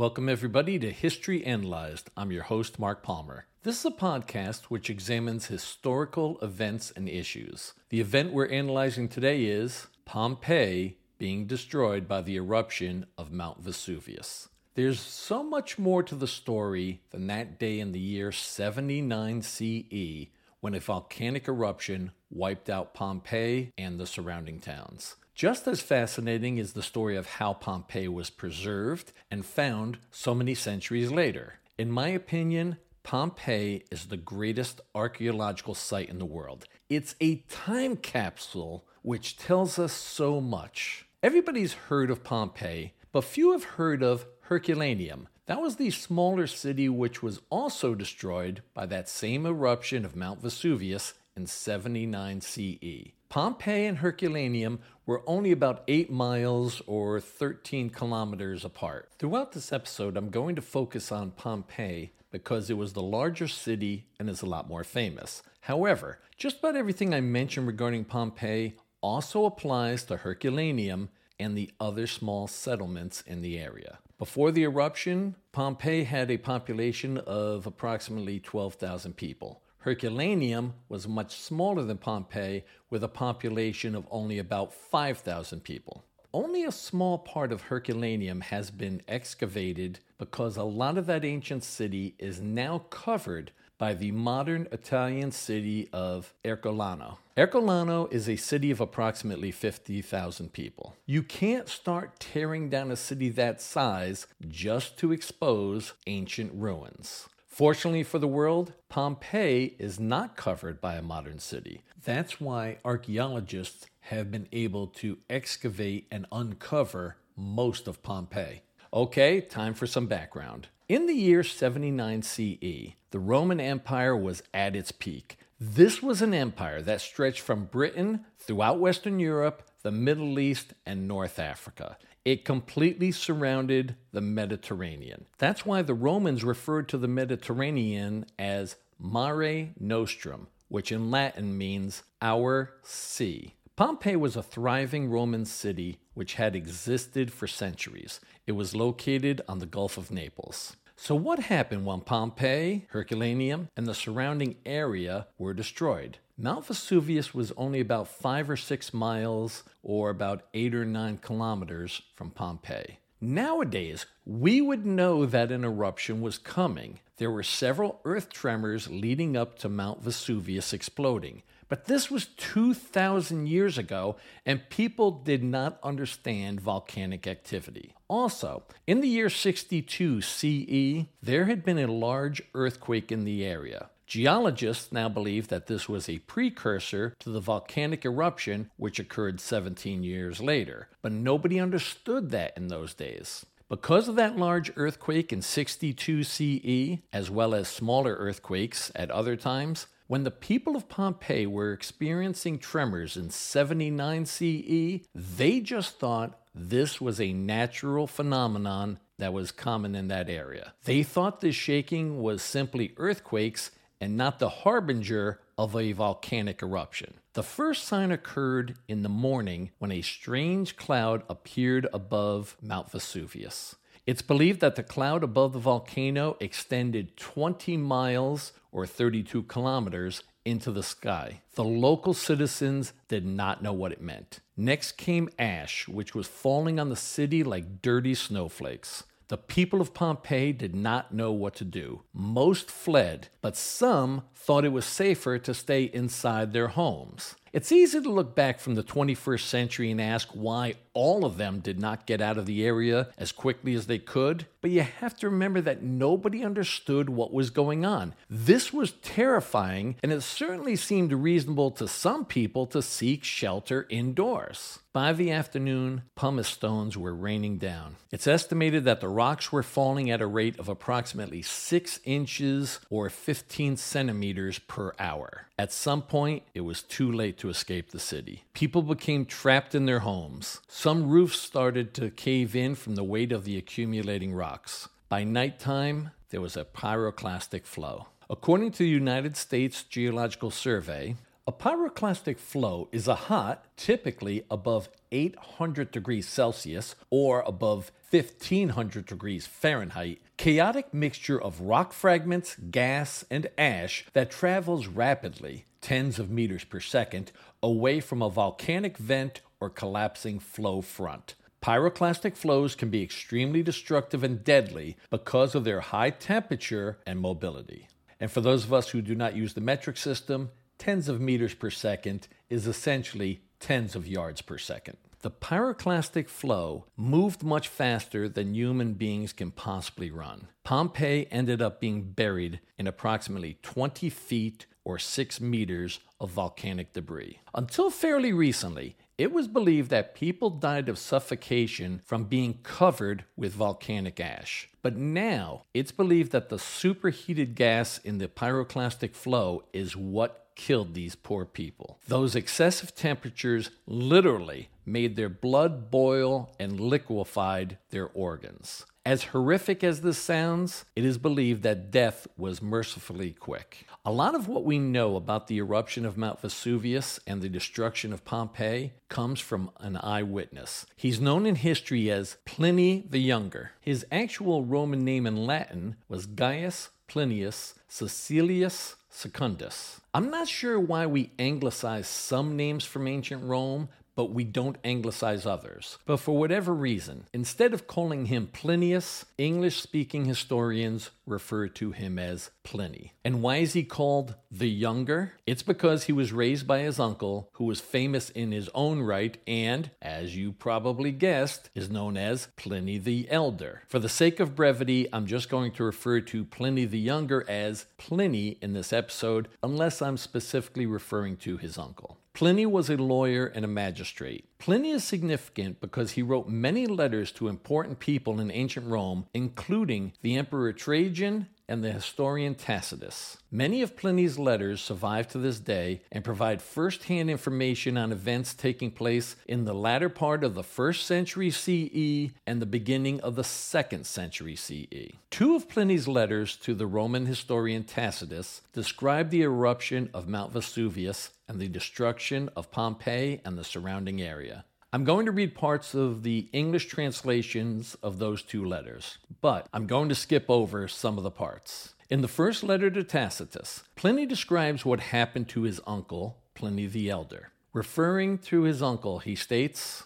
Welcome, everybody, to History Analyzed. I'm your host, Mark Palmer. This is a podcast which examines historical events and issues. The event we're analyzing today is Pompeii being destroyed by the eruption of Mount Vesuvius. There's so much more to the story than that day in the year 79 CE when a volcanic eruption wiped out Pompeii and the surrounding towns. Just as fascinating is the story of how Pompeii was preserved and found so many centuries later. In my opinion, Pompeii is the greatest archaeological site in the world. It's a time capsule which tells us so much. Everybody's heard of Pompeii, but few have heard of Herculaneum. That was the smaller city which was also destroyed by that same eruption of Mount Vesuvius in 79 CE. Pompeii and Herculaneum were only about 8 miles or 13 kilometers apart. Throughout this episode, I'm going to focus on Pompeii because it was the larger city and is a lot more famous. However, just about everything I mentioned regarding Pompeii also applies to Herculaneum and the other small settlements in the area. Before the eruption, Pompeii had a population of approximately 12,000 people. Herculaneum was much smaller than Pompeii with a population of only about 5,000 people. Only a small part of Herculaneum has been excavated because a lot of that ancient city is now covered by the modern Italian city of Ercolano. Ercolano is a city of approximately 50,000 people. You can't start tearing down a city that size just to expose ancient ruins. Fortunately for the world, Pompeii is not covered by a modern city. That's why archaeologists have been able to excavate and uncover most of Pompeii. Okay, time for some background. In the year 79 CE, the Roman Empire was at its peak. This was an empire that stretched from Britain throughout Western Europe, the Middle East, and North Africa. It completely surrounded the Mediterranean. That's why the Romans referred to the Mediterranean as Mare Nostrum, which in Latin means our sea. Pompeii was a thriving Roman city which had existed for centuries. It was located on the Gulf of Naples. So, what happened when Pompeii, Herculaneum, and the surrounding area were destroyed? Mount Vesuvius was only about five or six miles, or about eight or nine kilometers from Pompeii. Nowadays, we would know that an eruption was coming. There were several earth tremors leading up to Mount Vesuvius exploding. But this was 2,000 years ago, and people did not understand volcanic activity. Also, in the year 62 CE, there had been a large earthquake in the area. Geologists now believe that this was a precursor to the volcanic eruption which occurred 17 years later, but nobody understood that in those days. Because of that large earthquake in 62 CE, as well as smaller earthquakes at other times, when the people of Pompeii were experiencing tremors in 79 CE, they just thought this was a natural phenomenon that was common in that area. They thought this shaking was simply earthquakes and not the harbinger of a volcanic eruption. The first sign occurred in the morning when a strange cloud appeared above Mount Vesuvius. It's believed that the cloud above the volcano extended 20 miles or 32 kilometers into the sky. The local citizens did not know what it meant. Next came ash, which was falling on the city like dirty snowflakes. The people of Pompeii did not know what to do. Most fled, but some thought it was safer to stay inside their homes. It's easy to look back from the 21st century and ask why all of them did not get out of the area as quickly as they could, but you have to remember that nobody understood what was going on. This was terrifying, and it certainly seemed reasonable to some people to seek shelter indoors. By the afternoon, pumice stones were raining down. It's estimated that the rocks were falling at a rate of approximately 6 inches or 15 centimeters per hour. At some point, it was too late to escape the city. People became trapped in their homes. Some roofs started to cave in from the weight of the accumulating rocks. By nighttime, there was a pyroclastic flow. According to the United States Geological Survey, A pyroclastic flow is a hot, typically above 800 degrees Celsius or above 1500 degrees Fahrenheit, chaotic mixture of rock fragments, gas, and ash that travels rapidly, tens of meters per second, away from a volcanic vent or collapsing flow front. Pyroclastic flows can be extremely destructive and deadly because of their high temperature and mobility. And for those of us who do not use the metric system, tens of meters per second is essentially tens of yards per second. The pyroclastic flow moved much faster than human beings can possibly run. Pompeii ended up being buried in approximately 20 feet or 6 meters of volcanic debris. Until fairly recently, it was believed that people died of suffocation from being covered with volcanic ash. But now it's believed that the superheated gas in the pyroclastic flow is what killed these poor people. Those excessive temperatures literally made their blood boil and liquefied their organs. As horrific as this sounds, it is believed that death was mercifully quick. A lot of what we know about the eruption of Mount Vesuvius and the destruction of Pompeii comes from an eyewitness. He's known in history as Pliny the Younger. His actual Roman name in Latin was Gaius Plinius Caecilius Secundus. I'm not sure why we anglicize some names from ancient Rome, but we don't anglicize others. But for whatever reason, instead of calling him Plinius, English speaking historians refer to him as Pliny. And why is he called the Younger? It's because he was raised by his uncle, who was famous in his own right and, as you probably guessed, is known as Pliny the Elder. For the sake of brevity, I'm just going to refer to Pliny the Younger as Pliny in this episode, unless I'm specifically referring to his uncle. Pliny was a lawyer and a magistrate. Pliny is significant because he wrote many letters to important people in ancient Rome, including the Emperor Trajan and the historian Tacitus. Many of Pliny's letters survive to this day and provide first hand information on events taking place in the latter part of the first century CE and the beginning of the second century CE. Two of Pliny's letters to the Roman historian Tacitus describe the eruption of Mount Vesuvius and the destruction of Pompeii and the surrounding area. I'm going to read parts of the English translations of those two letters, but I'm going to skip over some of the parts. In the first letter to Tacitus, Pliny describes what happened to his uncle, Pliny the Elder. Referring to his uncle, he states,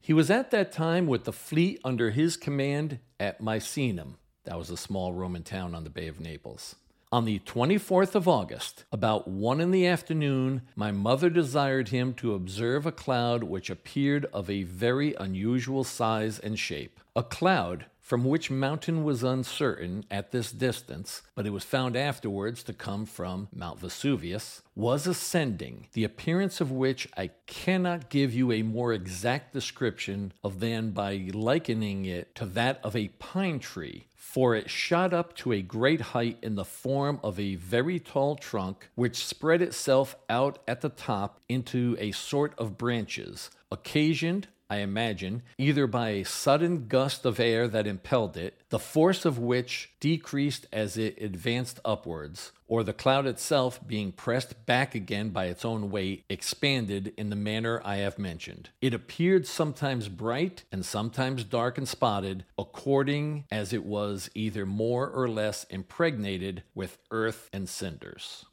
He was at that time with the fleet under his command at Misenum. That was a small Roman town on the Bay of Naples. On the 24th of August, about one in the afternoon, my mother desired him to observe a cloud which appeared of a very unusual size and shape. A cloud from which mountain was uncertain at this distance, but it was found afterwards to come from Mount Vesuvius, was ascending, the appearance of which I cannot give you a more exact description of than by likening it to that of a pine tree for it shot up to a great height in the form of a very tall trunk, which spread itself out at the top into a sort of branches, occasioned, I imagine, either by a sudden gust of air that impelled it, the force of which decreased as it advanced upwards, or the cloud itself being pressed back again by its own weight, expanded in the manner I have mentioned. It appeared sometimes bright and sometimes dark and spotted, according as it was either more or less impregnated with earth and cinders.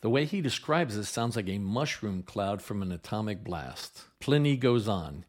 The way he describes it sounds like a mushroom cloud from an atomic blast. Pliny goes on.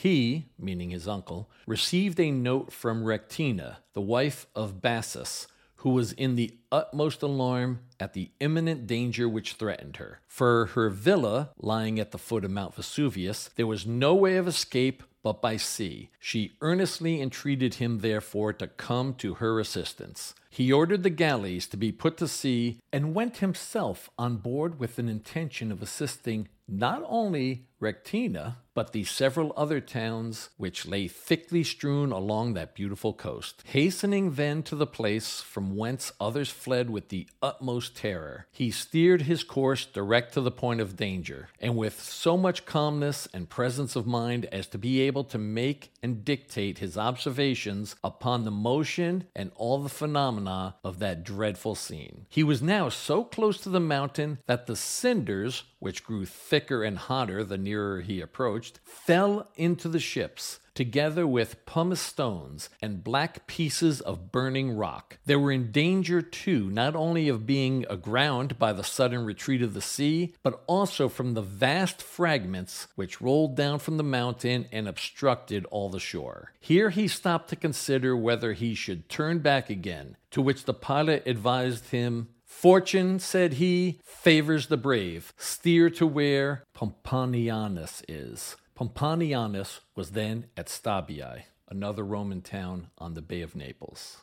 He, meaning his uncle, received a note from Rectina, the wife of Bassus, who was in the utmost alarm at the imminent danger which threatened her. For her villa, lying at the foot of Mount Vesuvius, there was no way of escape but by sea. She earnestly entreated him, therefore, to come to her assistance. He ordered the galleys to be put to sea and went himself on board with an intention of assisting not only Rectina, but the several other towns which lay thickly strewn along that beautiful coast. Hastening then to the place from whence others fled with the utmost terror, he steered his course direct to the point of danger, and with so much calmness and presence of mind as to be able to make and dictate his observations upon the motion and all the phenomena of that dreadful scene. He was now so close to the mountain that the cinders, which grew thicker and hotter the nearer he approached, fell into the ships, together with pumice stones and black pieces of burning rock. They were in danger, too, not only of being aground by the sudden retreat of the sea, but also from the vast fragments which rolled down from the mountain and obstructed all the shore. Here he stopped to consider whether he should turn back again, to which the pilot advised him Fortune, said he, favors the brave. Steer to where Pomponianus is. Pomponianus was then at Stabiae, another Roman town on the Bay of Naples.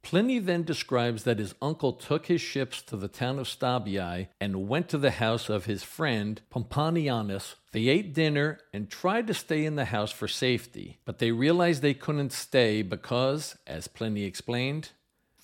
Pliny then describes that his uncle took his ships to the town of Stabiae and went to the house of his friend Pomponianus. They ate dinner and tried to stay in the house for safety, but they realized they couldn't stay because, as Pliny explained,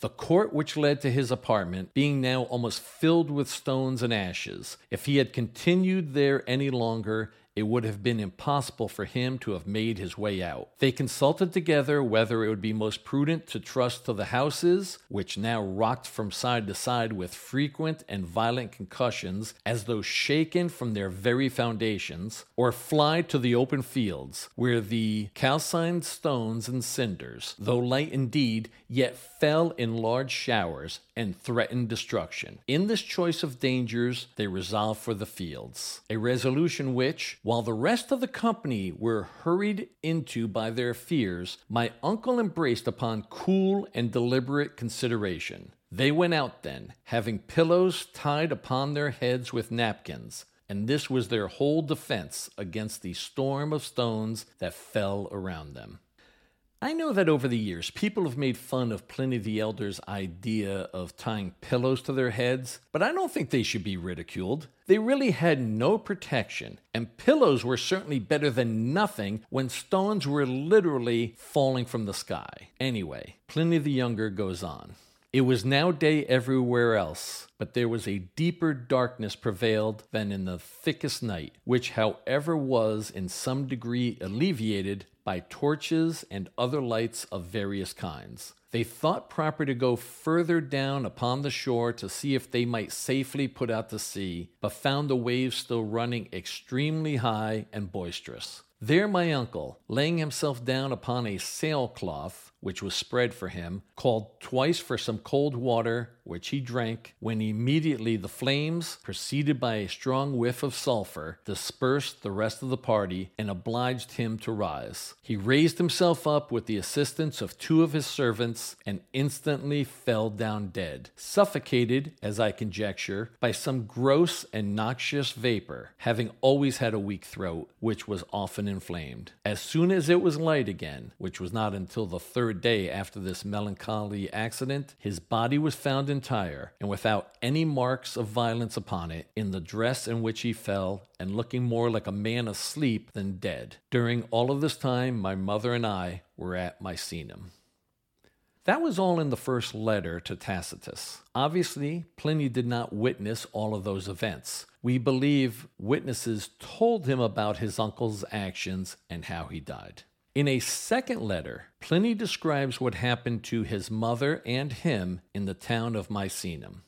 the court which led to his apartment being now almost filled with stones and ashes. If he had continued there any longer, it would have been impossible for him to have made his way out. They consulted together whether it would be most prudent to trust to the houses, which now rocked from side to side with frequent and violent concussions as though shaken from their very foundations, or fly to the open fields, where the calcined stones and cinders, though light indeed, yet fell in large showers and threatened destruction. In this choice of dangers, they resolved for the fields, a resolution which, while the rest of the company were hurried into by their fears, my uncle embraced upon cool and deliberate consideration. They went out then, having pillows tied upon their heads with napkins, and this was their whole defense against the storm of stones that fell around them. I know that over the years, people have made fun of Pliny the Elder's idea of tying pillows to their heads, but I don't think they should be ridiculed. They really had no protection, and pillows were certainly better than nothing when stones were literally falling from the sky. Anyway, Pliny the Younger goes on. It was now day everywhere else, but there was a deeper darkness prevailed than in the thickest night, which, however, was in some degree alleviated by torches and other lights of various kinds. They thought proper to go further down upon the shore to see if they might safely put out to sea, but found the waves still running extremely high and boisterous. There, my uncle, laying himself down upon a sailcloth, which was spread for him, called twice for some cold water, which he drank, when immediately the flames, preceded by a strong whiff of sulphur, dispersed the rest of the party and obliged him to rise. He raised himself up with the assistance of two of his servants and instantly fell down dead, suffocated, as I conjecture, by some gross and noxious vapor, having always had a weak throat, which was often inflamed. As soon as it was light again, which was not until the third day after this melancholy accident, his body was found entire and without any marks of violence upon it, in the dress in which he fell, and looking more like a man asleep than dead. During all of this time, my mother and I were at Misenum. That was all in the first letter to Tacitus. Obviously, Pliny did not witness all of those events. We believe witnesses told him about his uncle's actions and how he died. In a second letter, Pliny describes what happened to his mother and him in the town of Misenum.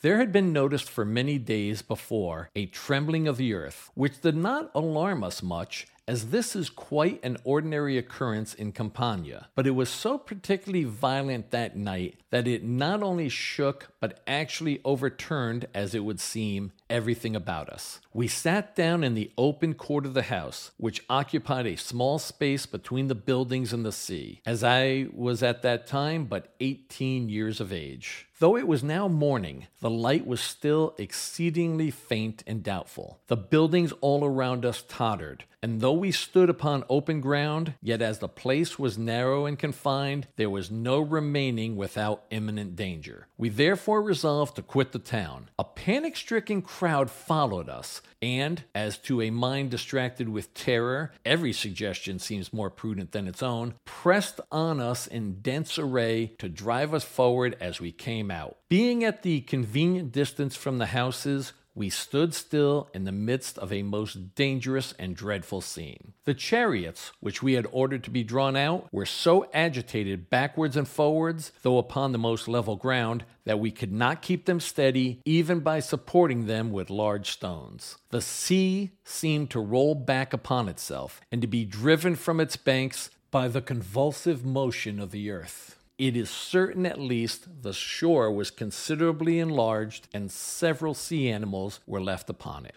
There had been noticed for many days before a trembling of the earth, which did not alarm us much as this is quite an ordinary occurrence in Campania, but it was so particularly violent that night that it not only shook but actually overturned, as it would seem, everything about us. We sat down in the open court of the house, which occupied a small space between the buildings and the sea, as I was at that time but 18 years of age. Though it was now morning, the light was still exceedingly faint and doubtful. The buildings all around us tottered, and though we stood upon open ground, yet as the place was narrow and confined, there was no remaining without imminent danger. We therefore resolved to quit the town. A panic stricken crowd followed us, and, as to a mind distracted with terror, every suggestion seems more prudent than its own, pressed on us in dense array to drive us forward as we came out. Being at the convenient distance from the houses, we stood still in the midst of a most dangerous and dreadful scene. The chariots, which we had ordered to be drawn out, were so agitated backwards and forwards, though upon the most level ground, that we could not keep them steady even by supporting them with large stones. The sea seemed to roll back upon itself and to be driven from its banks by the convulsive motion of the earth. It is certain at least the shore was considerably enlarged and several sea animals were left upon it.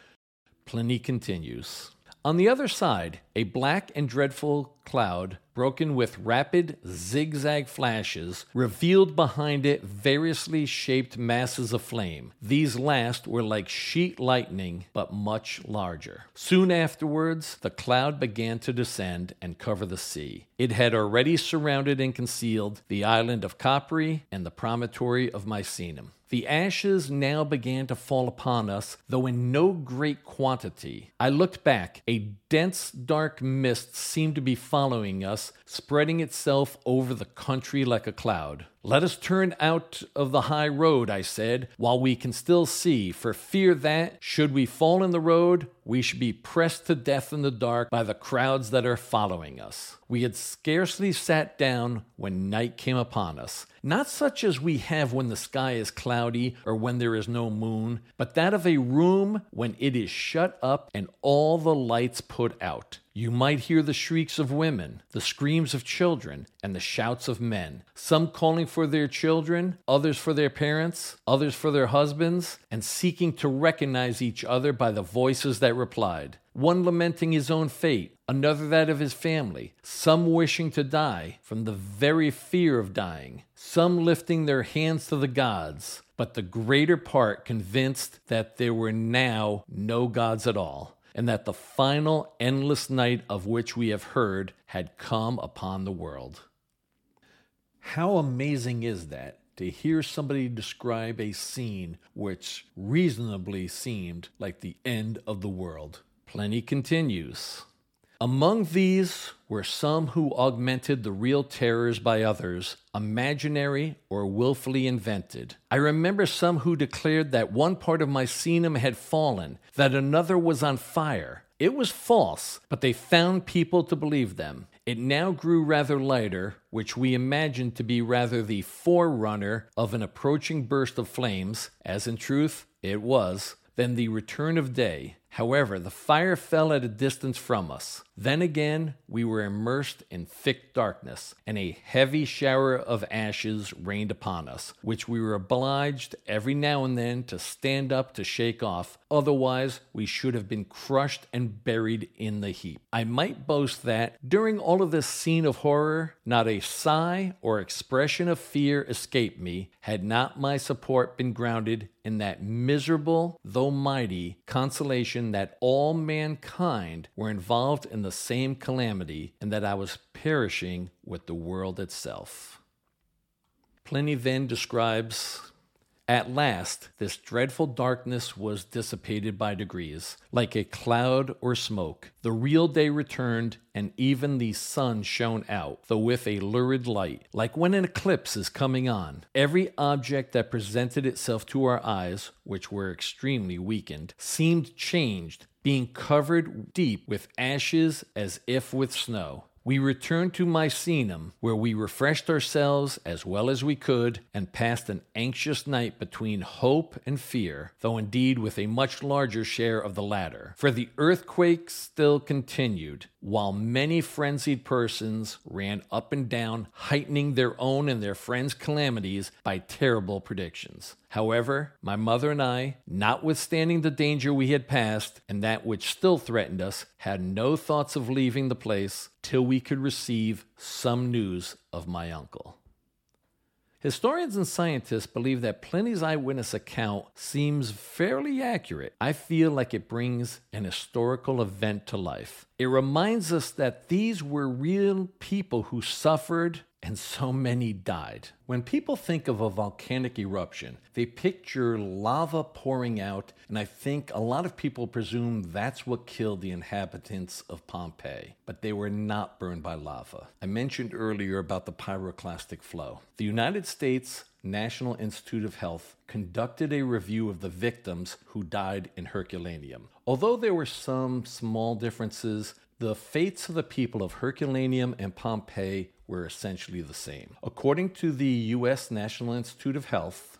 Pliny continues. On the other side, a black and dreadful cloud, broken with rapid zigzag flashes, revealed behind it variously shaped masses of flame. These last were like sheet lightning, but much larger. Soon afterwards, the cloud began to descend and cover the sea. It had already surrounded and concealed the island of Capri and the promontory of Misenum. The ashes now began to fall upon us, though in no great quantity. I looked back. A dense, dark mist seemed to be following us, spreading itself over the country like a cloud. Let us turn out of the high road, I said, while we can still see, for fear that, should we fall in the road, we should be pressed to death in the dark by the crowds that are following us. We had scarcely sat down when night came upon us, not such as we have when the sky is cloudy or when there is no moon, but that of a room when it is shut up and all the lights put out. You might hear the shrieks of women, the screams of children, and the shouts of men, some calling for their children, others for their parents, others for their husbands, and seeking to recognize each other by the voices that replied. One lamenting his own fate, another that of his family, some wishing to die from the very fear of dying, some lifting their hands to the gods, but the greater part convinced that there were now no gods at all and that the final endless night of which we have heard had come upon the world. How amazing is that to hear somebody describe a scene which reasonably seemed like the end of the world? Pliny continues. Among these were some who augmented the real terrors by others, imaginary or wilfully invented. I remember some who declared that one part of Misenum had fallen, that another was on fire. It was false, but they found people to believe them. It now grew rather lighter, which we imagined to be rather the forerunner of an approaching burst of flames, as in truth it was, than the return of day. However, the fire fell at a distance from us. Then again, we were immersed in thick darkness, and a heavy shower of ashes rained upon us, which we were obliged every now and then to stand up to shake off, otherwise, we should have been crushed and buried in the heap. I might boast that, during all of this scene of horror, not a sigh or expression of fear escaped me, had not my support been grounded in that miserable, though mighty, consolation that all mankind were involved in the same calamity and that I was perishing with the world itself. Pliny then describes at last, this dreadful darkness was dissipated by degrees, like a cloud or smoke. The real day returned, and even the sun shone out, though with a lurid light, like when an eclipse is coming on. Every object that presented itself to our eyes, which were extremely weakened, seemed changed being covered deep with ashes as if with snow. We returned to Misenum, where we refreshed ourselves as well as we could and passed an anxious night between hope and fear, though indeed with a much larger share of the latter. For the earthquake still continued, while many frenzied persons ran up and down, heightening their own and their friends' calamities by terrible predictions. However, my mother and I, notwithstanding the danger we had passed and that which still threatened us, had no thoughts of leaving the place till we could receive some news of my uncle. Historians and scientists believe that Pliny's eyewitness account seems fairly accurate. I feel like it brings an historical event to life. It reminds us that these were real people who suffered and so many died. When people think of a volcanic eruption, they picture lava pouring out, and I think a lot of people presume that's what killed the inhabitants of Pompeii. But they were not burned by lava. I mentioned earlier about the pyroclastic flow. The United States National Institute of Health conducted a review of the victims who died in Herculaneum. Although there were some small differences, the fates of the people of Herculaneum and Pompeii were essentially the same. According to the U.S. National Institute of Health,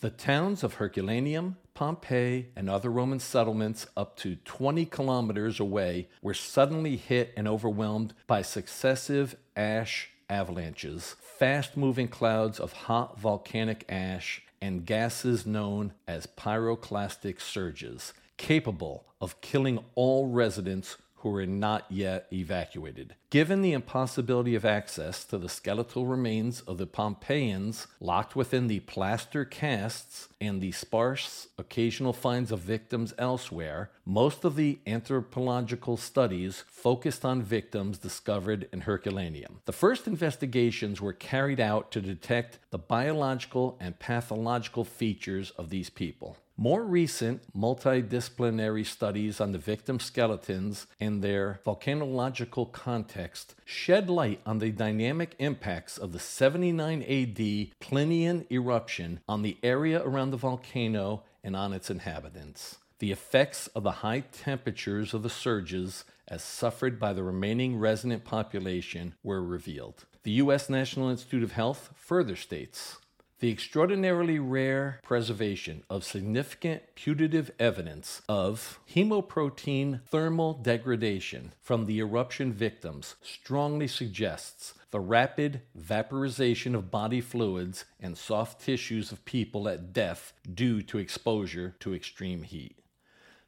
the towns of Herculaneum, Pompeii, and other Roman settlements up to 20 kilometers away were suddenly hit and overwhelmed by successive ash avalanches, fast moving clouds of hot volcanic ash, and gases known as pyroclastic surges, capable of killing all residents who were not yet evacuated. Given the impossibility of access to the skeletal remains of the Pompeians locked within the plaster casts and the sparse occasional finds of victims elsewhere, most of the anthropological studies focused on victims discovered in Herculaneum. The first investigations were carried out to detect the biological and pathological features of these people. More recent multidisciplinary studies on the victim skeletons and their volcanological context shed light on the dynamic impacts of the 79 AD Plinian eruption on the area around the volcano and on its inhabitants. The effects of the high temperatures of the surges as suffered by the remaining resident population were revealed. The U.S. National Institute of Health further states the extraordinarily rare preservation of significant putative evidence of hemoprotein thermal degradation from the eruption victims strongly suggests the rapid vaporization of body fluids and soft tissues of people at death due to exposure to extreme heat.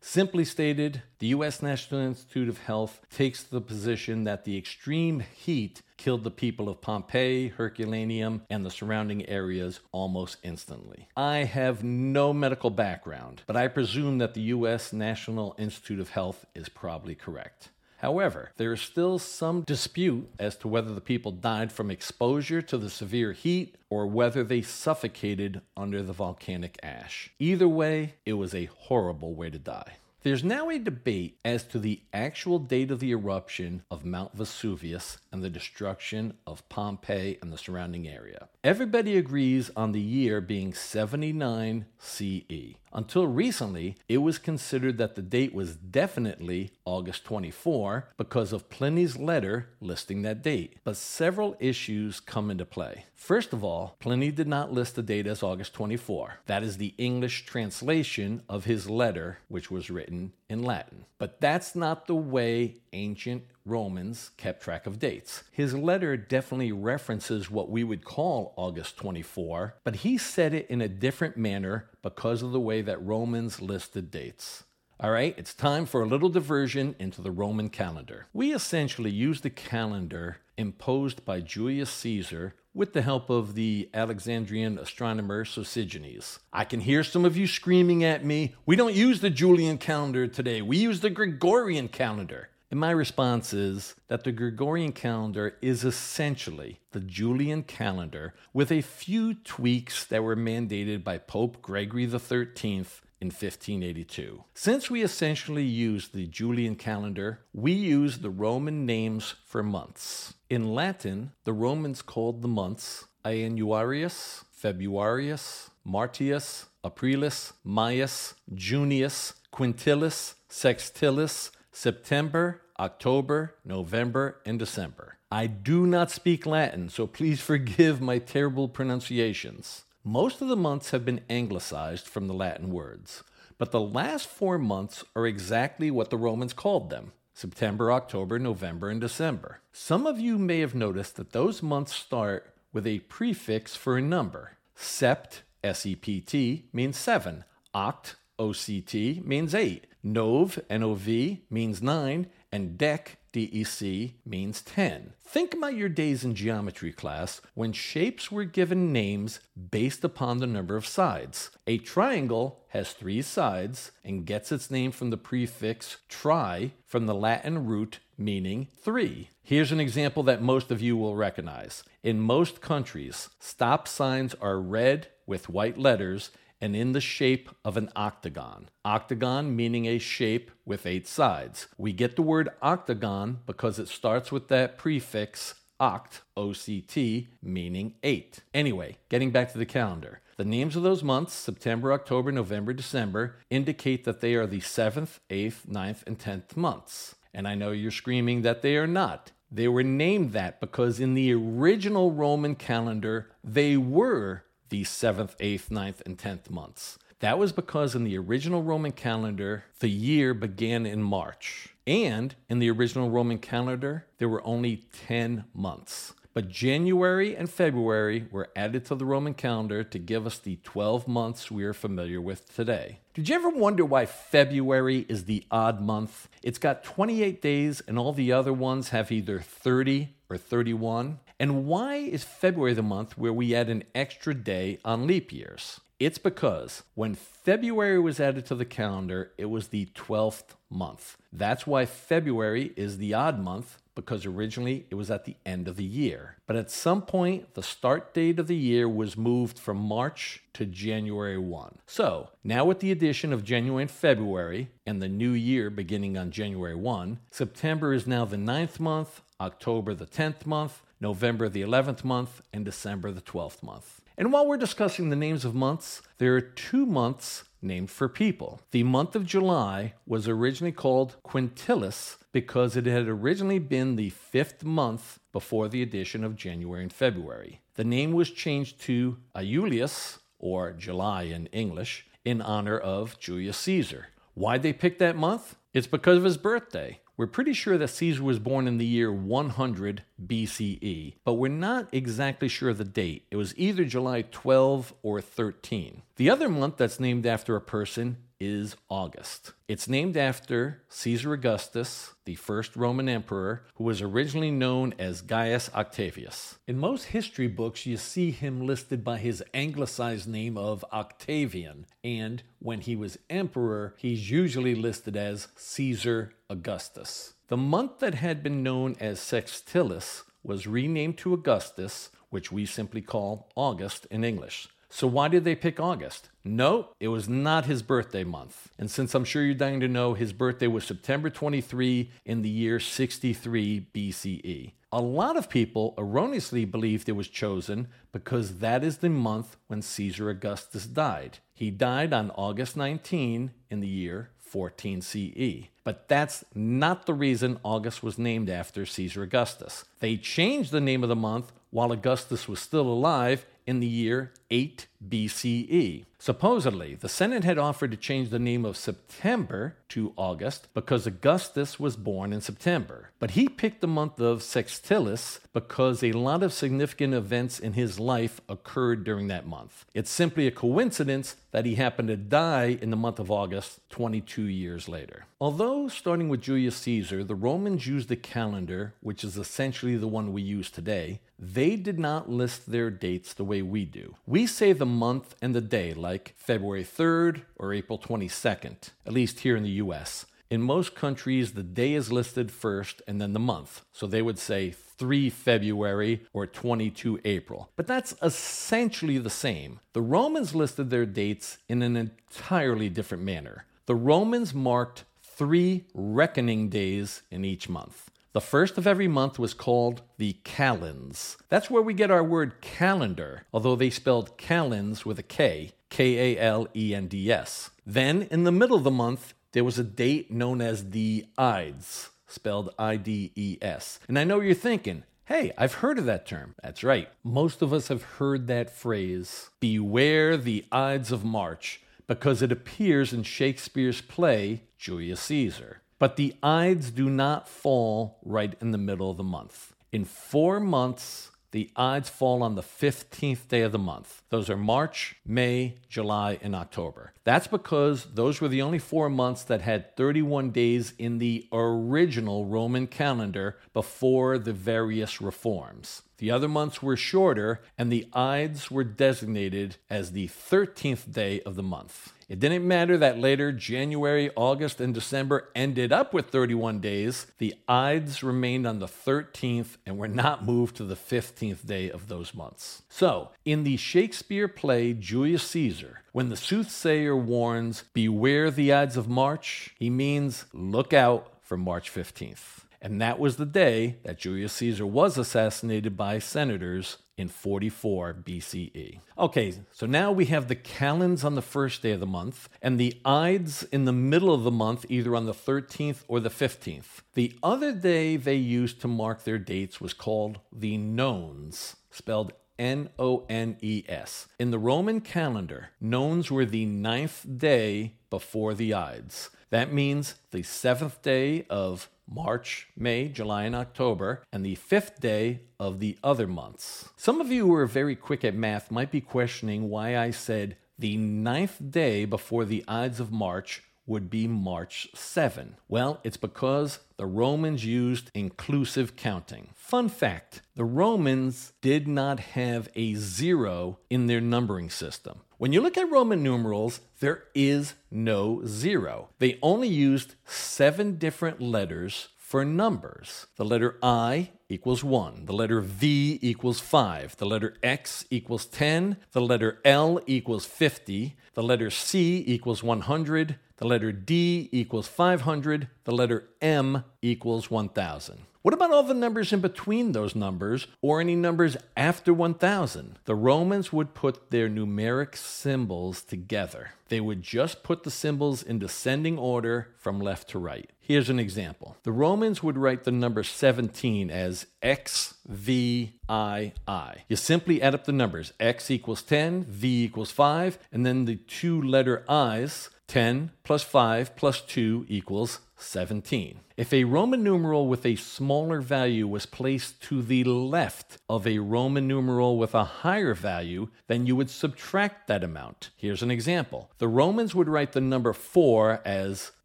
Simply stated, the U.S. National Institute of Health takes the position that the extreme heat killed the people of Pompeii, Herculaneum, and the surrounding areas almost instantly. I have no medical background, but I presume that the U.S. National Institute of Health is probably correct. However, there is still some dispute as to whether the people died from exposure to the severe heat or whether they suffocated under the volcanic ash. Either way, it was a horrible way to die. There's now a debate as to the actual date of the eruption of Mount Vesuvius and the destruction of Pompeii and the surrounding area. Everybody agrees on the year being 79 CE. Until recently, it was considered that the date was definitely August 24 because of Pliny's letter listing that date. But several issues come into play. First of all, Pliny did not list the date as August 24. That is the English translation of his letter, which was written in Latin. But that's not the way ancient Romans kept track of dates. His letter definitely references what we would call August 24, but he said it in a different manner because of the way that Romans listed dates. All right, it's time for a little diversion into the Roman calendar. We essentially use the calendar imposed by Julius Caesar with the help of the Alexandrian astronomer Sosigenes. I can hear some of you screaming at me, we don't use the Julian calendar today, we use the Gregorian calendar. And my response is that the Gregorian calendar is essentially the Julian calendar with a few tweaks that were mandated by Pope Gregory XIII in 1582. Since we essentially use the Julian calendar, we use the Roman names for months. In Latin, the Romans called the months Januarius, Februarius, Martius, Aprilis, Maius, Junius, Quintilis, Sextilis, September, October, November, and December. I do not speak Latin, so please forgive my terrible pronunciations. Most of the months have been anglicized from the Latin words, but the last four months are exactly what the Romans called them September, October, November, and December. Some of you may have noticed that those months start with a prefix for a number. Sept, S E P T, means seven. Oct, O C T, means eight. Nov, N O V, means nine and dec, DEC means 10. Think about your days in geometry class when shapes were given names based upon the number of sides. A triangle has three sides and gets its name from the prefix tri from the Latin root meaning three. Here's an example that most of you will recognize. In most countries, stop signs are red with white letters and in the shape of an octagon. Octagon meaning a shape with eight sides. We get the word octagon because it starts with that prefix oct, O-C-T, meaning eight. Anyway, getting back to the calendar. The names of those months, September, October, November, December, indicate that they are the 7th, 8th, 9th, and 10th months. And I know you're screaming that they are not. They were named that because in the original Roman calendar, they were the 7th, 8th, 9th, and 10th months. That was because in the original Roman calendar, the year began in March. And in the original Roman calendar, there were only 10 months. But January and February were added to the Roman calendar to give us the 12 months we are familiar with today. Did you ever wonder why February is the odd month? It's got 28 days, and all the other ones have either 30 or 31. And why is February the month where we add an extra day on leap years? It's because when February was added to the calendar, it was the 12th month. That's why February is the odd month because originally it was at the end of the year. But at some point, the start date of the year was moved from March to January 1. So now, with the addition of January and February and the new year beginning on January 1, September is now the ninth month, October the 10th month, November the 11th month, and December the 12th month. And while we're discussing the names of months, there are two months named for people. The month of July was originally called Quintilis because it had originally been the fifth month before the addition of January and February. The name was changed to Iulius, or July in English, in honor of Julius Caesar. Why'd they pick that month? It's because of his birthday. We're pretty sure that Caesar was born in the year 100 BCE, but we're not exactly sure of the date. It was either July 12 or 13. The other month that's named after a person is August. It's named after Caesar Augustus, the first Roman emperor, who was originally known as Gaius Octavius. In most history books, you see him listed by his anglicized name of Octavian, and when he was emperor, he's usually listed as Caesar Augustus. The month that had been known as Sextilis was renamed to Augustus, which we simply call August in English. So, why did they pick August? No, it was not his birthday month. And since I'm sure you're dying to know, his birthday was September 23 in the year 63 BCE. A lot of people erroneously believed it was chosen because that is the month when Caesar Augustus died. He died on August 19 in the year 14 CE. But that's not the reason August was named after Caesar Augustus. They changed the name of the month while Augustus was still alive in the year 8 BCE. Supposedly, the Senate had offered to change the name of September to August because Augustus was born in September. But he picked the month of Sextilis because a lot of significant events in his life occurred during that month. It's simply a coincidence that he happened to die in the month of August 22 years later. Although, starting with Julius Caesar, the Romans used a calendar, which is essentially the one we use today, they did not list their dates the way we do. We say the month and the day, like February 3rd or April 22nd, at least here in the US. In most countries, the day is listed first and then the month. So they would say 3 February or 22 April. But that's essentially the same. The Romans listed their dates in an entirely different manner. The Romans marked three reckoning days in each month. The first of every month was called the calends. That's where we get our word calendar, although they spelled calends with a K, K A L E N D S. Then, in the middle of the month, there was a date known as the Ides, spelled I D E S. And I know you're thinking, Hey, I've heard of that term. That's right. Most of us have heard that phrase, beware the Ides of March, because it appears in Shakespeare's play, Julius Caesar. But the Ides do not fall right in the middle of the month. In four months, the Ides fall on the 15th day of the month. Those are March, May, July, and October. That's because those were the only four months that had 31 days in the original Roman calendar before the various reforms. The other months were shorter, and the Ides were designated as the 13th day of the month. It didn't matter that later January, August, and December ended up with 31 days. The Ides remained on the 13th and were not moved to the 15th day of those months. So, in the Shakespeare play Julius Caesar, when the soothsayer warns, Beware the Ides of March, he means look out for March 15th. And that was the day that Julius Caesar was assassinated by senators in 44 BCE. Okay, so now we have the calends on the first day of the month and the Ides in the middle of the month, either on the 13th or the 15th. The other day they used to mark their dates was called the Nones, spelled N O N E S. In the Roman calendar, Nones were the ninth day before the Ides. That means the seventh day of March, May, July, and October, and the fifth day of the other months. Some of you who are very quick at math might be questioning why I said the ninth day before the Ides of March would be March 7. Well, it's because the Romans used inclusive counting. Fun fact the Romans did not have a zero in their numbering system. When you look at Roman numerals, there is no zero. They only used seven different letters for numbers. The letter I equals 1, the letter V equals 5, the letter X equals 10, the letter L equals 50, the letter C equals 100, the letter D equals 500, the letter M equals 1000. What about all the numbers in between those numbers or any numbers after 1000? The Romans would put their numeric symbols together. They would just put the symbols in descending order from left to right. Here's an example. The Romans would write the number 17 as X, V, I, I. You simply add up the numbers. X equals 10, V equals 5, and then the two letter I's 10 plus 5 plus 2 equals 17. If a Roman numeral with a smaller value was placed to the left of a Roman numeral with a higher value, then you would subtract that amount. Here's an example. The Romans would write the number 4 as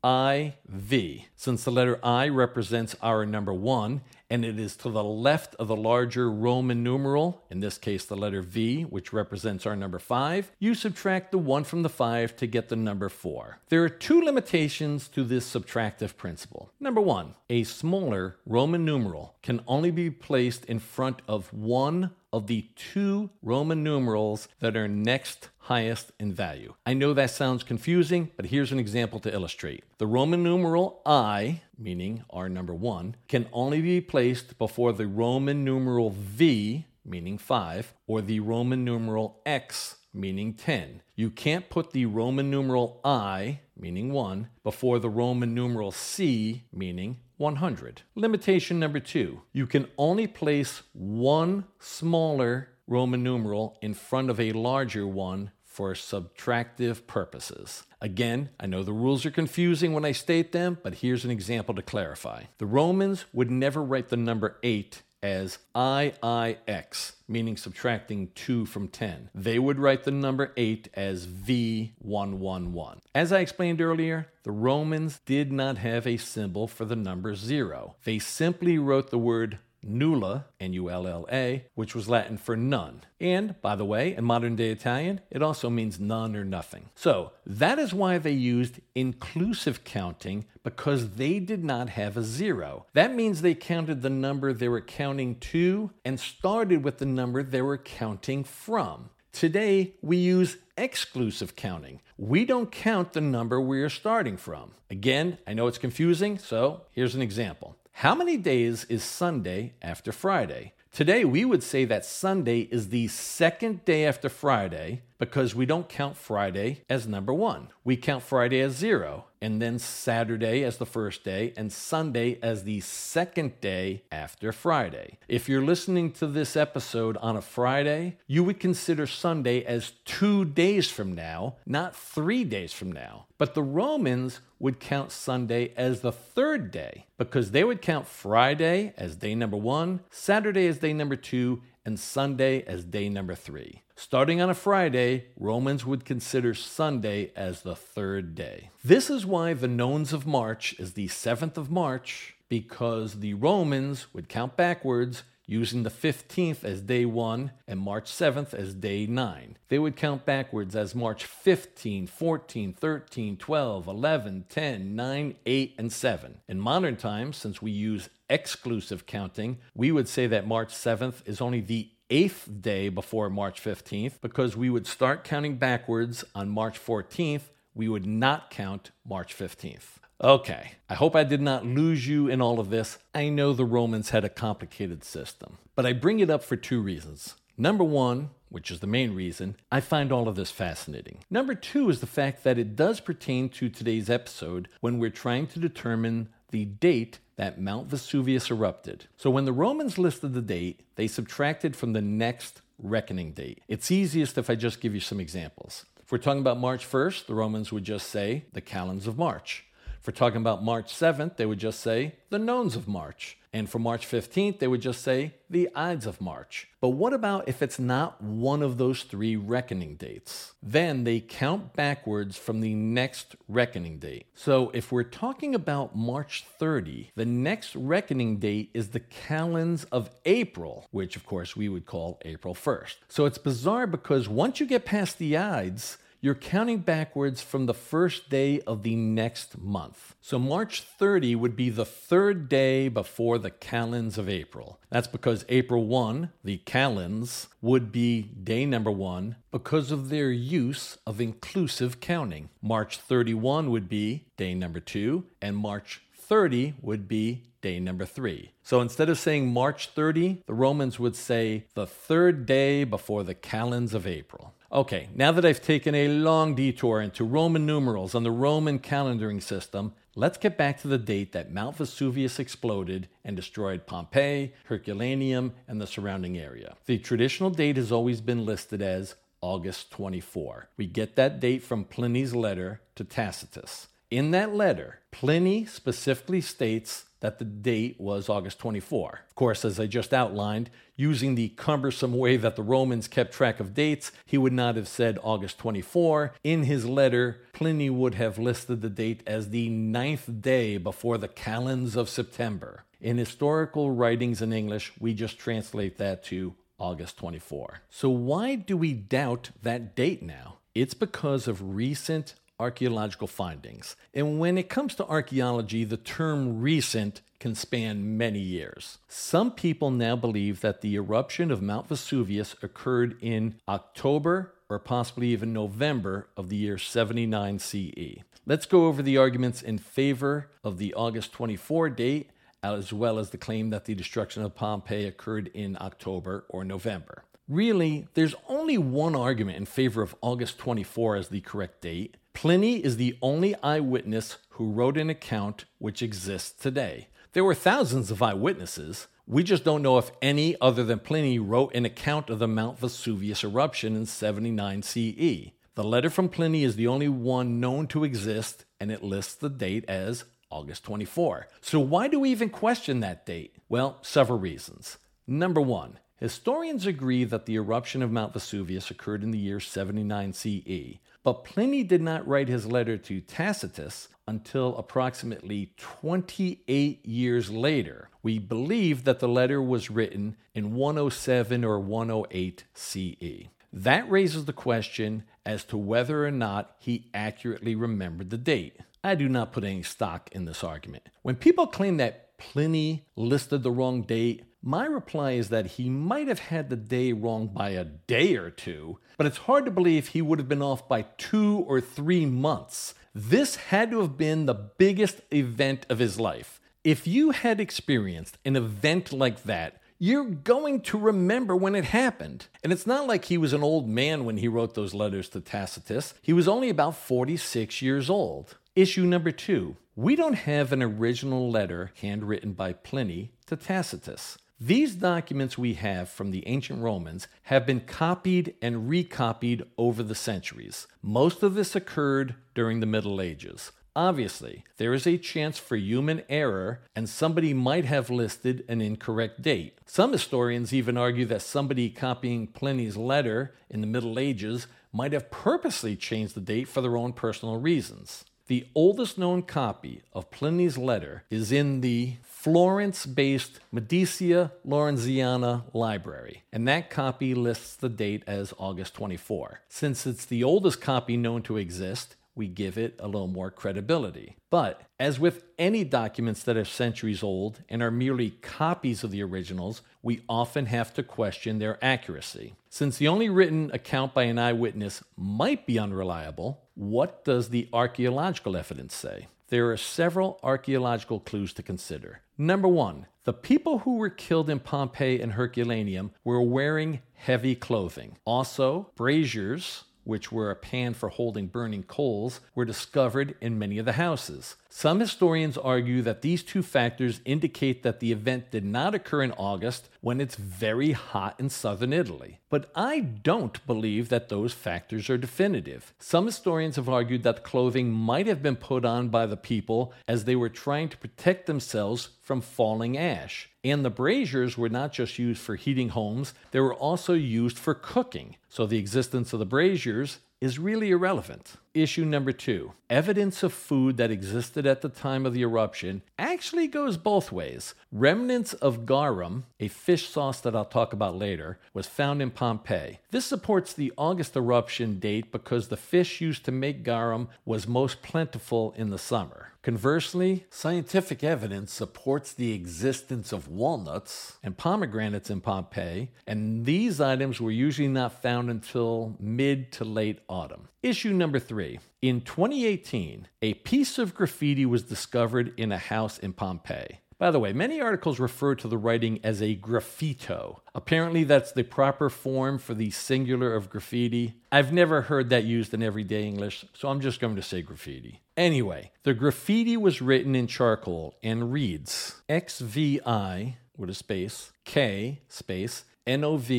IV, since the letter I represents our number 1 and it is to the left of the larger Roman numeral, in this case the letter V, which represents our number 5, you subtract the 1 from the 5 to get the number 4. There are two limitations to this subtractive principle. Number 1, a smaller Roman numeral can only be placed in front of one of the two Roman numerals that are next highest in value. I know that sounds confusing, but here's an example to illustrate. The Roman numeral I, meaning our number one, can only be placed before the Roman numeral V, meaning 5, or the Roman numeral X, meaning 10. You can't put the Roman numeral I, meaning 1, before the Roman numeral C, meaning 100. Limitation number two you can only place one smaller Roman numeral in front of a larger one for subtractive purposes. Again, I know the rules are confusing when I state them, but here's an example to clarify. The Romans would never write the number 8 as IIX, meaning subtracting 2 from 10. They would write the number 8 as V111. As I explained earlier, the Romans did not have a symbol for the number 0. They simply wrote the word nulla, N U L L A, which was Latin for none. And, by the way, in modern day Italian, it also means none or nothing. So, that is why they used inclusive counting because they did not have a zero. That means they counted the number they were counting to and started with the number they were counting from. Today, we use exclusive counting. We don't count the number we are starting from. Again, I know it's confusing, so here's an example. How many days is Sunday after Friday? Today, we would say that Sunday is the second day after Friday because we don't count Friday as number one. We count Friday as zero, and then Saturday as the first day, and Sunday as the second day after Friday. If you're listening to this episode on a Friday, you would consider Sunday as two days from now, not three days from now. But the Romans would count Sunday as the third day because they would count Friday as day number one, Saturday as day number two, and Sunday as day number three. Starting on a Friday, Romans would consider Sunday as the third day. This is why the Nones of March is the 7th of March, because the Romans would count backwards using the 15th as day 1 and March 7th as day 9. They would count backwards as March 15, 14, 13, 12, 11, 10, 9, 8, and 7. In modern times, since we use exclusive counting, we would say that March 7th is only the eighth day before March 15th because we would start counting backwards on March 14th. We would not count March 15th. Okay, I hope I did not lose you in all of this. I know the Romans had a complicated system, but I bring it up for two reasons. Number one, which is the main reason, I find all of this fascinating. Number two is the fact that it does pertain to today's episode when we're trying to determine the date that Mount Vesuvius erupted. So when the Romans listed the date, they subtracted from the next reckoning date. It's easiest if I just give you some examples. If we're talking about March 1st, the Romans would just say the calends of March. We're talking about March 7th, they would just say the nones of March. And for March 15th, they would just say the Ides of March. But what about if it's not one of those three reckoning dates? Then they count backwards from the next reckoning date. So if we're talking about March 30, the next reckoning date is the calends of April, which of course we would call April 1st. So it's bizarre because once you get past the Ides, you're counting backwards from the first day of the next month. So March 30 would be the third day before the calends of April. That's because April 1, the calends, would be day number one because of their use of inclusive counting. March 31 would be day number two, and March 30 would be day number three. So instead of saying March 30, the Romans would say the third day before the calends of April. Okay, now that I've taken a long detour into Roman numerals and the Roman calendaring system, let's get back to the date that Mount Vesuvius exploded and destroyed Pompeii, Herculaneum, and the surrounding area. The traditional date has always been listed as August 24. We get that date from Pliny's letter to Tacitus. In that letter, Pliny specifically states that the date was August 24. Of course, as I just outlined, using the cumbersome way that the Romans kept track of dates, he would not have said August 24. In his letter, Pliny would have listed the date as the ninth day before the calends of September. In historical writings in English, we just translate that to August 24. So, why do we doubt that date now? It's because of recent archaeological findings. And when it comes to archaeology, the term recent can span many years. Some people now believe that the eruption of Mount Vesuvius occurred in October or possibly even November of the year 79 CE. Let's go over the arguments in favor of the August 24 date, as well as the claim that the destruction of Pompeii occurred in October or November. Really, there's only one argument in favor of August 24 as the correct date. Pliny is the only eyewitness who wrote an account which exists today. There were thousands of eyewitnesses. We just don't know if any other than Pliny wrote an account of the Mount Vesuvius eruption in 79 CE. The letter from Pliny is the only one known to exist, and it lists the date as August 24. So, why do we even question that date? Well, several reasons. Number one, Historians agree that the eruption of Mount Vesuvius occurred in the year 79 CE, but Pliny did not write his letter to Tacitus until approximately 28 years later. We believe that the letter was written in 107 or 108 CE. That raises the question as to whether or not he accurately remembered the date. I do not put any stock in this argument. When people claim that Pliny listed the wrong date, my reply is that he might have had the day wrong by a day or two, but it's hard to believe he would have been off by two or three months. This had to have been the biggest event of his life. If you had experienced an event like that, you're going to remember when it happened. And it's not like he was an old man when he wrote those letters to Tacitus. He was only about 46 years old. Issue number two we don't have an original letter handwritten by Pliny to Tacitus. These documents we have from the ancient Romans have been copied and recopied over the centuries. Most of this occurred during the Middle Ages. Obviously, there is a chance for human error, and somebody might have listed an incorrect date. Some historians even argue that somebody copying Pliny's letter in the Middle Ages might have purposely changed the date for their own personal reasons. The oldest known copy of Pliny's letter is in the Florence based Medicea Laurenziana Library, and that copy lists the date as August 24. Since it's the oldest copy known to exist, we give it a little more credibility. But as with any documents that are centuries old and are merely copies of the originals, we often have to question their accuracy. Since the only written account by an eyewitness might be unreliable, what does the archaeological evidence say? There are several archaeological clues to consider. Number one, the people who were killed in Pompeii and Herculaneum were wearing heavy clothing. Also, braziers which were a pan for holding burning coals, were discovered in many of the houses. Some historians argue that these two factors indicate that the event did not occur in August when it's very hot in southern Italy. But I don't believe that those factors are definitive. Some historians have argued that clothing might have been put on by the people as they were trying to protect themselves from falling ash. And the braziers were not just used for heating homes, they were also used for cooking. So the existence of the braziers is really irrelevant. Issue number two evidence of food that existed at the time of the eruption actually goes both ways. Remnants of garum, a fish sauce that I'll talk about later, was found in Pompeii. This supports the August eruption date because the fish used to make garum was most plentiful in the summer. Conversely, scientific evidence supports the existence of walnuts and pomegranates in Pompeii, and these items were usually not found until mid to late autumn. Issue number three. In 2018, a piece of graffiti was discovered in a house in Pompeii. By the way, many articles refer to the writing as a graffito. Apparently, that's the proper form for the singular of graffiti. I've never heard that used in everyday English, so I'm just going to say graffiti. Anyway, the graffiti was written in charcoal and reads XVI with a space, K space, NOV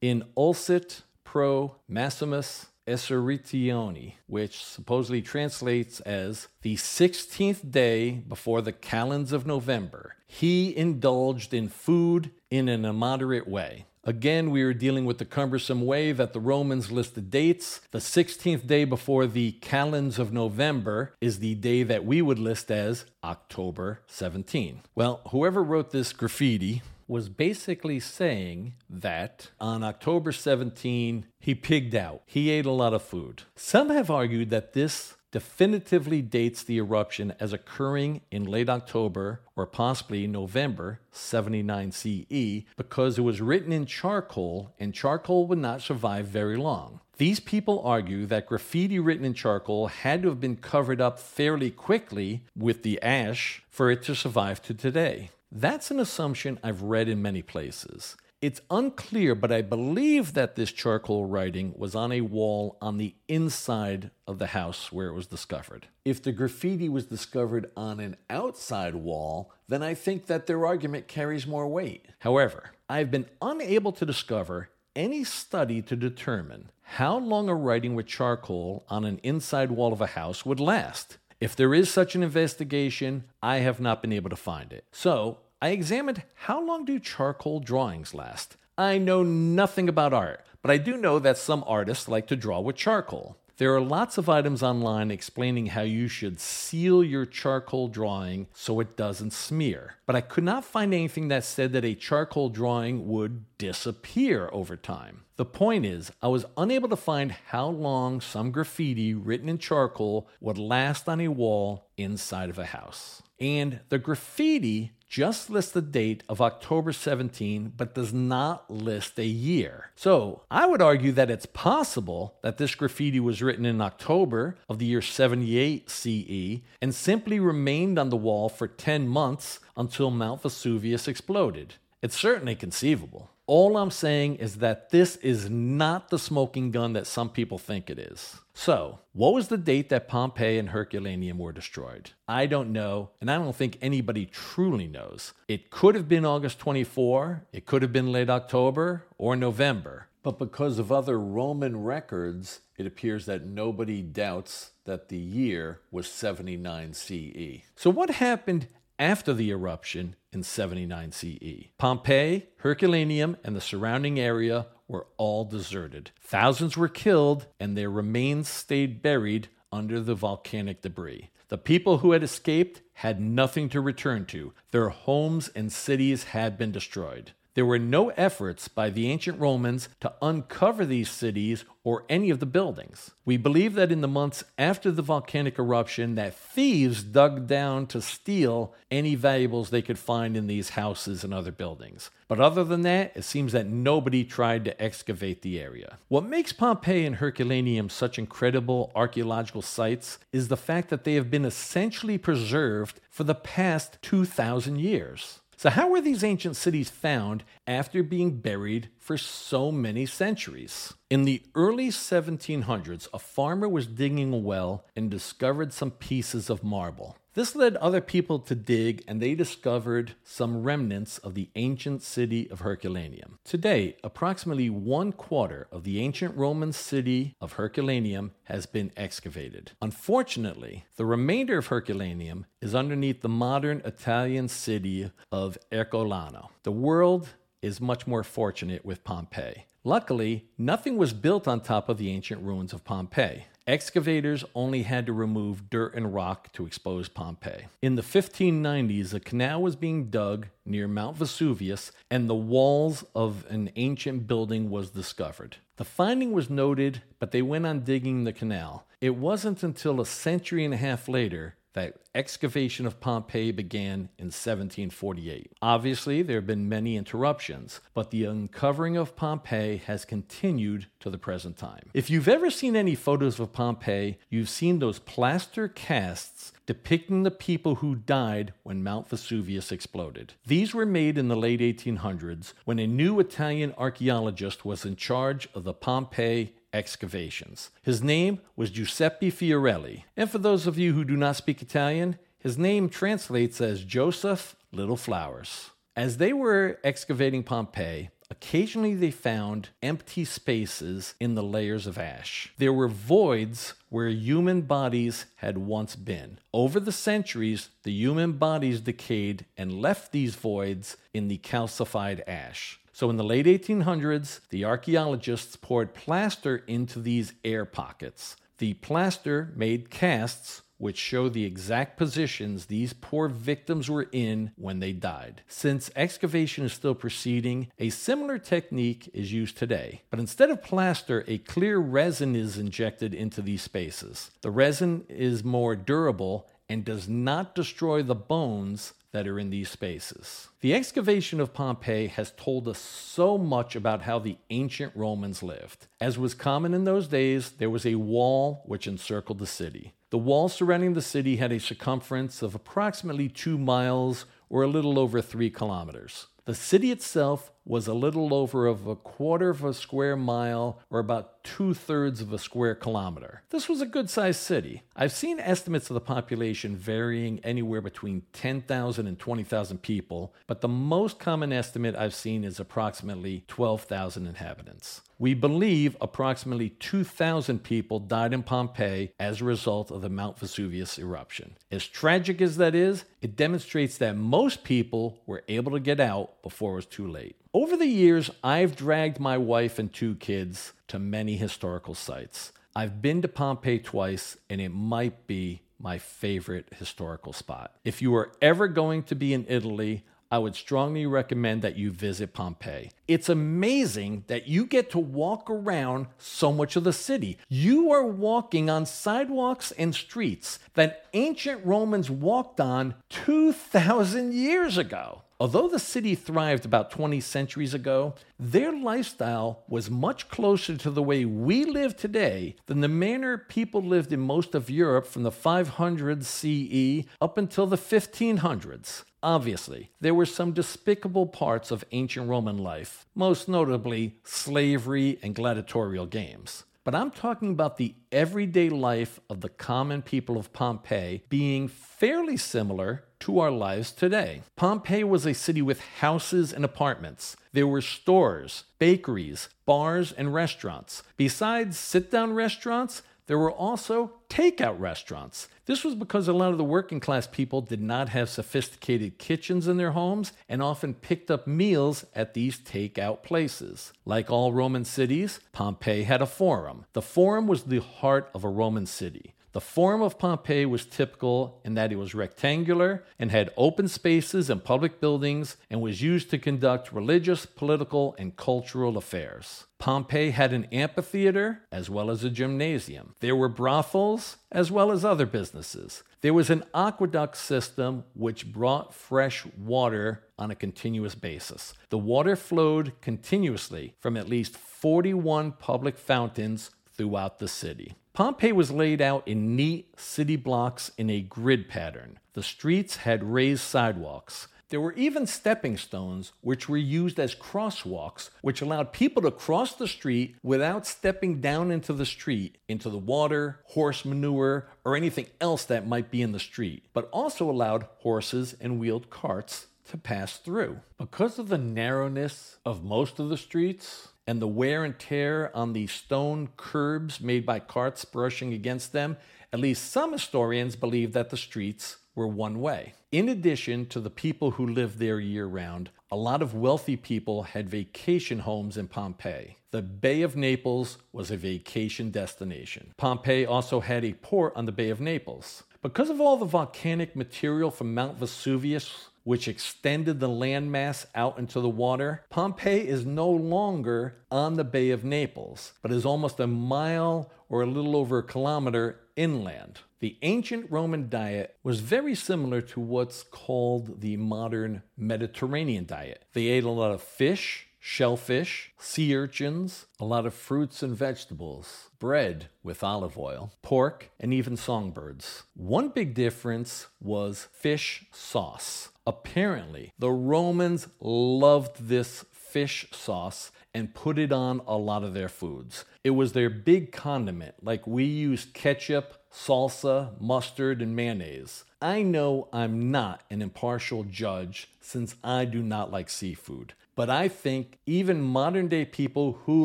in Ulcit pro Maximus Esuritioni, which supposedly translates as the 16th day before the calends of November. He indulged in food in an immoderate way. Again, we are dealing with the cumbersome way that the Romans listed dates. The 16th day before the calends of November is the day that we would list as October 17. Well, whoever wrote this graffiti was basically saying that on October 17, he pigged out. He ate a lot of food. Some have argued that this definitively dates the eruption as occurring in late October or possibly November 79 CE because it was written in charcoal and charcoal would not survive very long. These people argue that graffiti written in charcoal had to have been covered up fairly quickly with the ash for it to survive to today. That's an assumption I've read in many places. It's unclear, but I believe that this charcoal writing was on a wall on the inside of the house where it was discovered. If the graffiti was discovered on an outside wall, then I think that their argument carries more weight. However, I've been unable to discover any study to determine how long a writing with charcoal on an inside wall of a house would last. If there is such an investigation, I have not been able to find it. So I examined how long do charcoal drawings last. I know nothing about art, but I do know that some artists like to draw with charcoal. There are lots of items online explaining how you should seal your charcoal drawing so it doesn't smear. But I could not find anything that said that a charcoal drawing would disappear over time. The point is, I was unable to find how long some graffiti written in charcoal would last on a wall inside of a house. And the graffiti just lists the date of October 17, but does not list a year. So I would argue that it's possible that this graffiti was written in October of the year 78 CE and simply remained on the wall for 10 months until Mount Vesuvius exploded. It's certainly conceivable. All I'm saying is that this is not the smoking gun that some people think it is. So, what was the date that Pompeii and Herculaneum were destroyed? I don't know, and I don't think anybody truly knows. It could have been August 24, it could have been late October or November. But because of other Roman records, it appears that nobody doubts that the year was 79 CE. So, what happened after the eruption in 79 CE? Pompeii, Herculaneum, and the surrounding area were all deserted. Thousands were killed, and their remains stayed buried under the volcanic debris. The people who had escaped had nothing to return to. Their homes and cities had been destroyed. There were no efforts by the ancient Romans to uncover these cities or any of the buildings. We believe that in the months after the volcanic eruption that thieves dug down to steal any valuables they could find in these houses and other buildings. But other than that, it seems that nobody tried to excavate the area. What makes Pompeii and Herculaneum such incredible archaeological sites is the fact that they have been essentially preserved for the past 2,000 years. So, how were these ancient cities found after being buried for so many centuries? In the early 1700s, a farmer was digging a well and discovered some pieces of marble. This led other people to dig, and they discovered some remnants of the ancient city of Herculaneum. Today, approximately one quarter of the ancient Roman city of Herculaneum has been excavated. Unfortunately, the remainder of Herculaneum is underneath the modern Italian city of Ercolano. The world is much more fortunate with Pompeii. Luckily, nothing was built on top of the ancient ruins of Pompeii. Excavators only had to remove dirt and rock to expose Pompeii. In the 1590s, a canal was being dug near Mount Vesuvius, and the walls of an ancient building was discovered. The finding was noted, but they went on digging the canal. It wasn't until a century and a half later that excavation of Pompeii began in 1748. Obviously, there have been many interruptions, but the uncovering of Pompeii has continued to the present time. If you've ever seen any photos of Pompeii, you've seen those plaster casts depicting the people who died when Mount Vesuvius exploded. These were made in the late 1800s when a new Italian archaeologist was in charge of the Pompeii excavations. His name was Giuseppe Fiorelli. And for those of you who do not speak Italian, his name translates as Joseph Little Flowers. As they were excavating Pompeii, occasionally they found empty spaces in the layers of ash. There were voids where human bodies had once been. Over the centuries, the human bodies decayed and left these voids in the calcified ash. So in the late 1800s, the archaeologists poured plaster into these air pockets. The plaster made casts which show the exact positions these poor victims were in when they died. Since excavation is still proceeding, a similar technique is used today. But instead of plaster, a clear resin is injected into these spaces. The resin is more durable and does not destroy the bones that are in these spaces. The excavation of Pompeii has told us so much about how the ancient Romans lived. As was common in those days, there was a wall which encircled the city. The wall surrounding the city had a circumference of approximately two miles or a little over three kilometers. The city itself was a little over of a quarter of a square mile or about two thirds of a square kilometer. This was a good sized city. I've seen estimates of the population varying anywhere between 10,000 and 20,000 people, but the most common estimate I've seen is approximately 12,000 inhabitants. We believe approximately 2,000 people died in Pompeii as a result of the Mount Vesuvius eruption. As tragic as that is, it demonstrates that most people were able to get out before it was too late. Over the years, I've dragged my wife and two kids to many historical sites. I've been to Pompeii twice, and it might be my favorite historical spot. If you are ever going to be in Italy, I would strongly recommend that you visit Pompeii. It's amazing that you get to walk around so much of the city. You are walking on sidewalks and streets that ancient Romans walked on 2,000 years ago. Although the city thrived about 20 centuries ago, their lifestyle was much closer to the way we live today than the manner people lived in most of Europe from the 500s CE up until the 1500s. Obviously, there were some despicable parts of ancient Roman life, most notably slavery and gladiatorial games. but I'm talking about the everyday life of the common people of Pompeii being fairly similar to our lives today. Pompeii was a city with houses and apartments. There were stores, bakeries, bars, and restaurants. Besides sit down restaurants, there were also takeout restaurants. This was because a lot of the working class people did not have sophisticated kitchens in their homes and often picked up meals at these takeout places. Like all Roman cities, Pompeii had a forum. The forum was the heart of a Roman city. The form of Pompeii was typical in that it was rectangular and had open spaces and public buildings and was used to conduct religious, political, and cultural affairs. Pompeii had an amphitheater as well as a gymnasium. There were brothels as well as other businesses. There was an aqueduct system which brought fresh water on a continuous basis. The water flowed continuously from at least 41 public fountains throughout the city. Pompeii was laid out in neat city blocks in a grid pattern. The streets had raised sidewalks. There were even stepping stones, which were used as crosswalks, which allowed people to cross the street without stepping down into the street, into the water, horse manure, or anything else that might be in the street, but also allowed horses and wheeled carts to pass through. Because of the narrowness of most of the streets, and the wear and tear on the stone curbs made by carts brushing against them, at least some historians believe that the streets were one way. In addition to the people who lived there year round, a lot of wealthy people had vacation homes in Pompeii. The Bay of Naples was a vacation destination. Pompeii also had a port on the Bay of Naples. Because of all the volcanic material from Mount Vesuvius which extended the landmass out into the water, Pompeii is no longer on the Bay of Naples, but is almost a mile or a little over a kilometer inland. The ancient Roman diet was very similar to what's called the modern Mediterranean diet. They ate a lot of fish, shellfish, sea urchins, a lot of fruits and vegetables, bread with olive oil, pork, and even songbirds. One big difference was fish sauce. Apparently, the Romans loved this fish sauce and put it on a lot of their foods. It was their big condiment, like we use ketchup, salsa, mustard, and mayonnaise. I know I'm not an impartial judge since I do not like seafood, but I think even modern day people who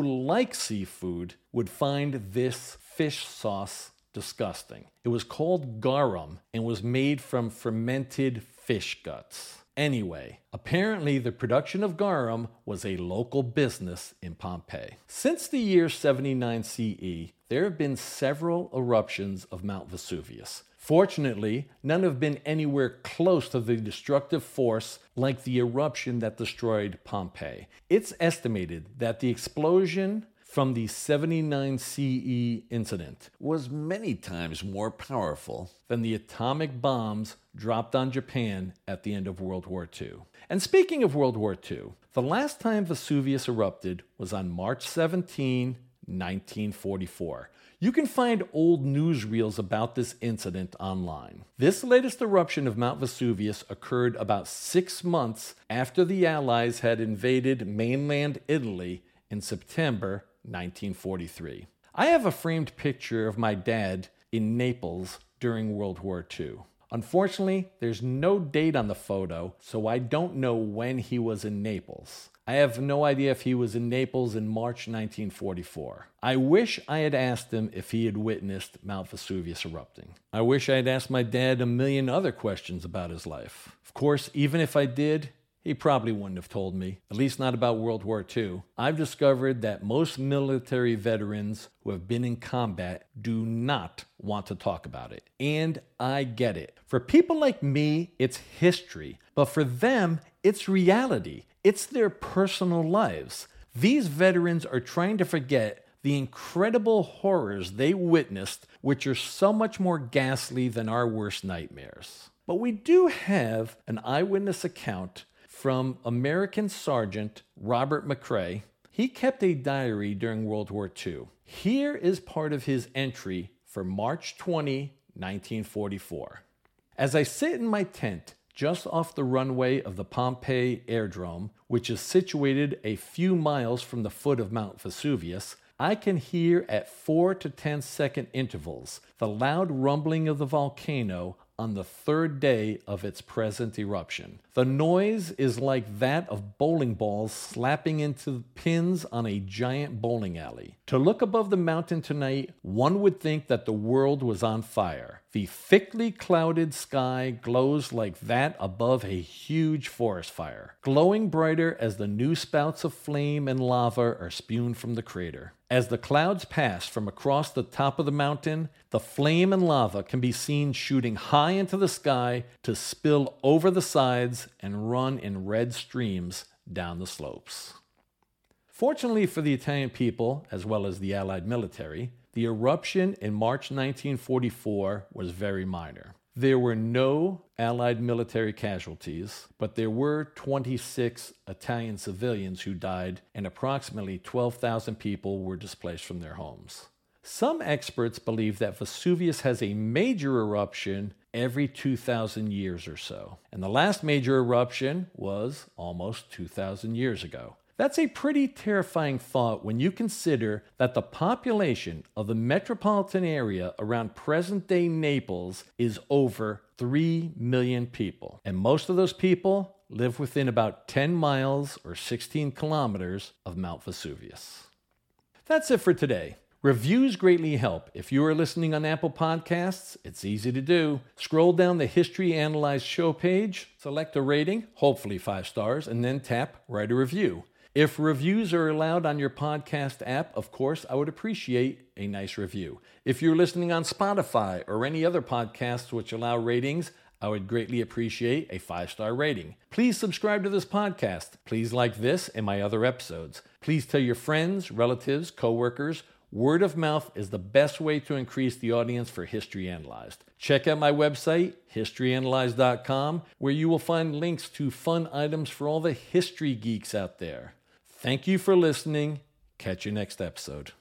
like seafood would find this fish sauce disgusting. It was called garum and was made from fermented fish guts. Anyway, apparently the production of garum was a local business in Pompeii. Since the year 79 CE, there have been several eruptions of Mount Vesuvius. Fortunately, none have been anywhere close to the destructive force like the eruption that destroyed Pompeii. It's estimated that the explosion from the 79 CE incident was many times more powerful than the atomic bombs dropped on Japan at the end of World War II. And speaking of World War II, the last time Vesuvius erupted was on March 17, 1944. You can find old newsreels about this incident online. This latest eruption of Mount Vesuvius occurred about six months after the Allies had invaded mainland Italy in September 1943. I have a framed picture of my dad in Naples during World War II. Unfortunately, there's no date on the photo, so I don't know when he was in Naples. I have no idea if he was in Naples in March 1944. I wish I had asked him if he had witnessed Mount Vesuvius erupting. I wish I had asked my dad a million other questions about his life. Of course, even if I did, he probably wouldn't have told me, at least not about World War II. I've discovered that most military veterans who have been in combat do not want to talk about it. And I get it. For people like me, it's history, but for them, it's reality. It's their personal lives. These veterans are trying to forget the incredible horrors they witnessed, which are so much more ghastly than our worst nightmares. But we do have an eyewitness account from American Sergeant Robert McCrae. He kept a diary during World War II. Here is part of his entry for March 20, 1944. As I sit in my tent just off the runway of the Pompeii Airdrome, which is situated a few miles from the foot of Mount Vesuvius, I can hear at 4 to ten second intervals the loud rumbling of the volcano on the third day of its present eruption. The noise is like that of bowling balls slapping into pins on a giant bowling alley. To look above the mountain tonight, one would think that the world was on fire. The thickly clouded sky glows like that above a huge forest fire, glowing brighter as the new spouts of flame and lava are spewed from the crater. As the clouds pass from across the top of the mountain, the flame and lava can be seen shooting high into the sky to spill over the sides and run in red streams down the slopes. Fortunately for the Italian people, as well as the Allied military, the eruption in March 1944 was very minor. There were no Allied military casualties, but there were 26 Italian civilians who died, and approximately 12,000 people were displaced from their homes. Some experts believe that Vesuvius has a major eruption every 2,000 years or so, and the last major eruption was almost 2,000 years ago. That's a pretty terrifying thought when you consider that the population of the metropolitan area around present day Naples is over 3 million people. And most of those people live within about 10 miles or 16 kilometers of Mount Vesuvius. That's it for today. Reviews greatly help. If you are listening on Apple Podcasts, it's easy to do. Scroll down the History Analyzed show page, select a rating, hopefully five stars, and then tap Write a Review. If reviews are allowed on your podcast app, of course, I would appreciate a nice review. If you're listening on Spotify or any other podcasts which allow ratings, I would greatly appreciate a five star rating. Please subscribe to this podcast. Please like this and my other episodes. Please tell your friends, relatives, coworkers. Word of mouth is the best way to increase the audience for History Analyzed. Check out my website, historyanalyzed.com, where you will find links to fun items for all the history geeks out there. Thank you for listening. Catch you next episode.